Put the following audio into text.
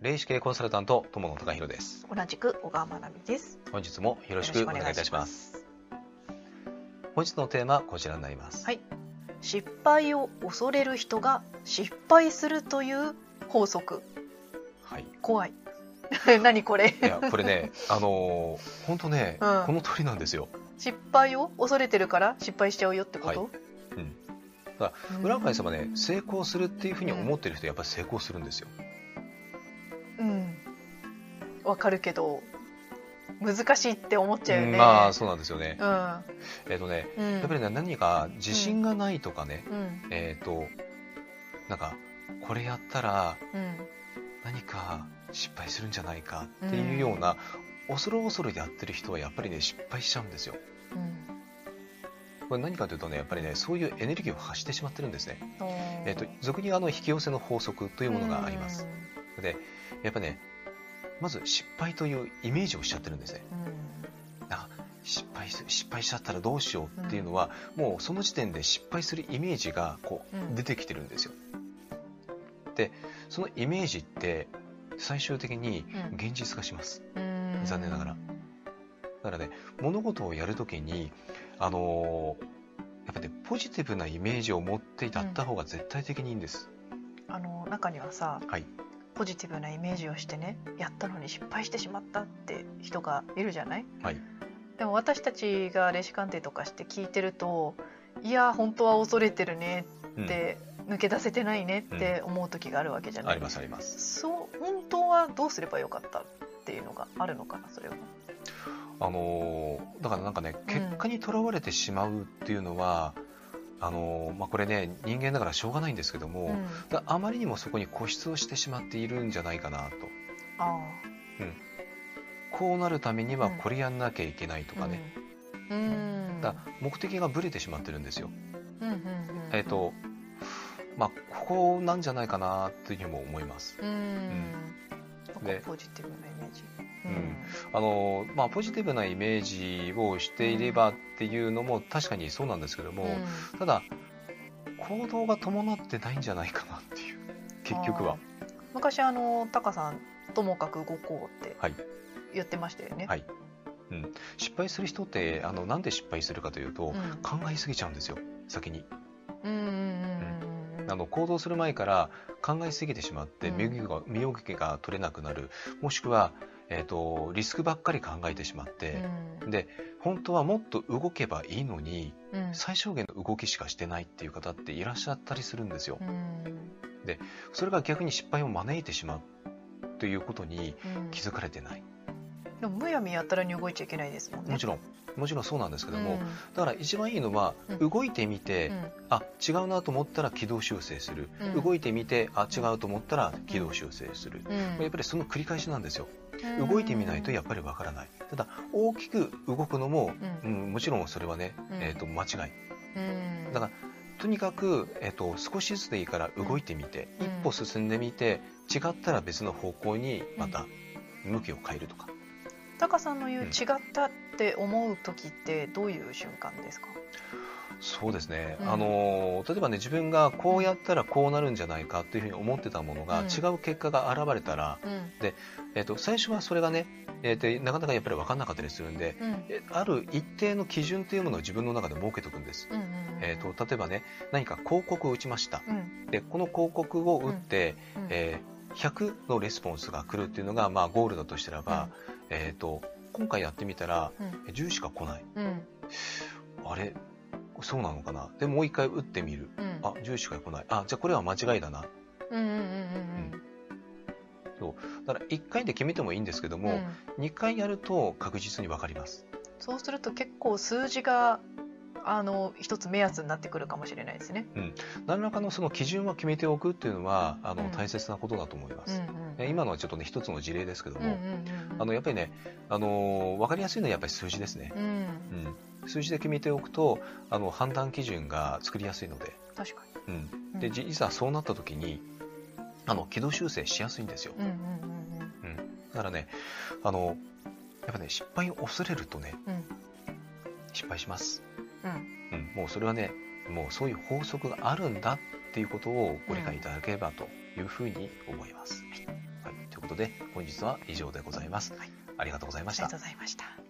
霊視系コンサルタント友野隆弘です。同じく小川真奈美です。本日もよろしくお願いいたします。本日のテーマはこちらになります。はい。失敗を恐れる人が失敗するという法則。はい。怖い。何これ？いやこれねあのー本当ね、うん。この通りなんですよ。失敗を恐れてるから失敗しちゃうよってこと、うん。うん村上様ね成功するっていうふうに思ってる人やっぱり成功するんですよ。うん。わかるけど、難しいって思っちゃうよね。うんまあそうなんですよねうん。えっ、とねうん。やっぱりね何か自信がないとかね、うん。えっ、となんかこれやったらうん。何か失敗するんじゃないかっていうような、恐る恐るやってる人はやっぱりね失敗しちゃうんですようん。これ何かというとねやっぱりねそういうエネルギーを発してしまってるんですね、おーえっと俗にあの引き寄せの法則というものがあります。でやっぱねまず失敗というイメージをしちゃってるんですね。うん。あ失敗す失敗しちゃったらどうしようっていうのは、もうその時点で失敗するイメージがこううん。出てきてるんですよ、でそのイメージって最終的にうん。現実化します。うん。残念ながら。だからね物事をやるときにあのーやっぱねポジティブなイメージを持ってやった方が絶対的にいいんです、あの中にはさはいポジティブなイメージをしてねやったのに失敗してしまったって人がいるじゃない？はい。でも私たちが霊視鑑定とかして聞いてるといや本当は恐れてるねうん。って、抜け出せてないねって思う時があるわけじゃない、ありますあります。そう本当はどうすればよかったっていうのがあるのかなそれは。あのーだからなんかね結果にとらわれてしまうっていうのは、あのーまあ、これね人間だからしょうがないんですけども、うん。だあまりにもそこに固執をしてしまっているんじゃないかなと。あこうなるためにはうん。これやんなきゃいけないとあかね、うん。うん。だ目的がぶれてしまってるんですよ、うんうんうん。えっ、とまあここなんじゃないかなというふうにも思います。うんでポジティブなイメージ。うん。あのーまあポジティブなイメージをしていればっていうのも確かにそうなんですけども、うん。ただ行動が伴ってないんじゃないかなっていう結局は。昔あのタカさんともかくごこうってはい。言ってましたよね。はい。うん、失敗する人ってあのなんで失敗するかというと、うん。考えすぎちゃうんですよ。先に。うんうんあの行動する前から考えすぎてしまってうん。身動きが身動きが取れなくなる。もしくは、えー、とリスクばっかり考えてしまって、で本当はもっと動けばいいのに最小限の動きしかしてないっていう方っていらっしゃったりするんですよ。うん。それが逆に失敗を招いてしまうということにうん。気づかれてないでもむやみやたらに動いちゃいけないですもんね。もちろん。もちろんそうなんですけども、うん。だから一番いいのはうん。動いてみて、うん。あ違うなと思ったら軌道修正する、うん。動いてみてあ違うと思ったら軌道修正する、うん。やっぱりその繰り返しなんですよ。うん。動いてみないとやっぱりわからない。ただ大きく動くのも、ううんんもちろんそれはね、うん。えー、と間違い。うん。だからとにかく、えー、と少しずつでいいから動いてみて、うん。一歩進んでみて違ったら別の方向にまた向きを変えるとか、タカさんの言ううん違ったって思う時ってどういう瞬間ですか？そうですね、うん。あの例えばね自分がこうやったらこうなるんじゃないかっていうふうに思ってたものが、うん。違う結果が現れたら、うん。えー、と最初はそれがね、えーとなかなかやっぱり分かんなかったりするんである一定の基準というものを自分の中で設けておくんです、うんうんえー、と例えばね何か広告を打ちました。うん。でこの広告を打って、うん。えー100のレスポンスが来るっていうのが、まあ、ゴールだとしたらば、えー、と今回やってみたらうん。10しか来ない。うん。あれ？そうなのかな？でもう一回打ってみる。うん。あ10しか来ない。あじゃあこれは間違いだな。うんうんうんうんだから1回で決めてもいいんですけどうん。も、2回やると確実に分かります。そうすると結構数字があの一つ目安になってくるかもしれないですね。何らかのその基準は決めておくっていうのはあの、うん。大切なことだと思いまうんす、うん。え今のはちょっとね一つの事例ですけども、うんうんうんあのやっぱりね、あの分かりやすいのはやっぱり数字ですね、うん。うん、数字で決めておくとあの判断基準が作りやすいので、確かうん、に。でじいざそうなった時にあの軌道修正しやすいんですよ、うんうんうん、だからねあのやっぱね失敗を恐れるとねうんうん。失敗します、うん。うん、もうそれはねもうそういう法則があるんだっていうことをご理解いただければというふうに思います。はい、ということでで本日は以上でございます、はい。ありがとうございました。ありがとうございました。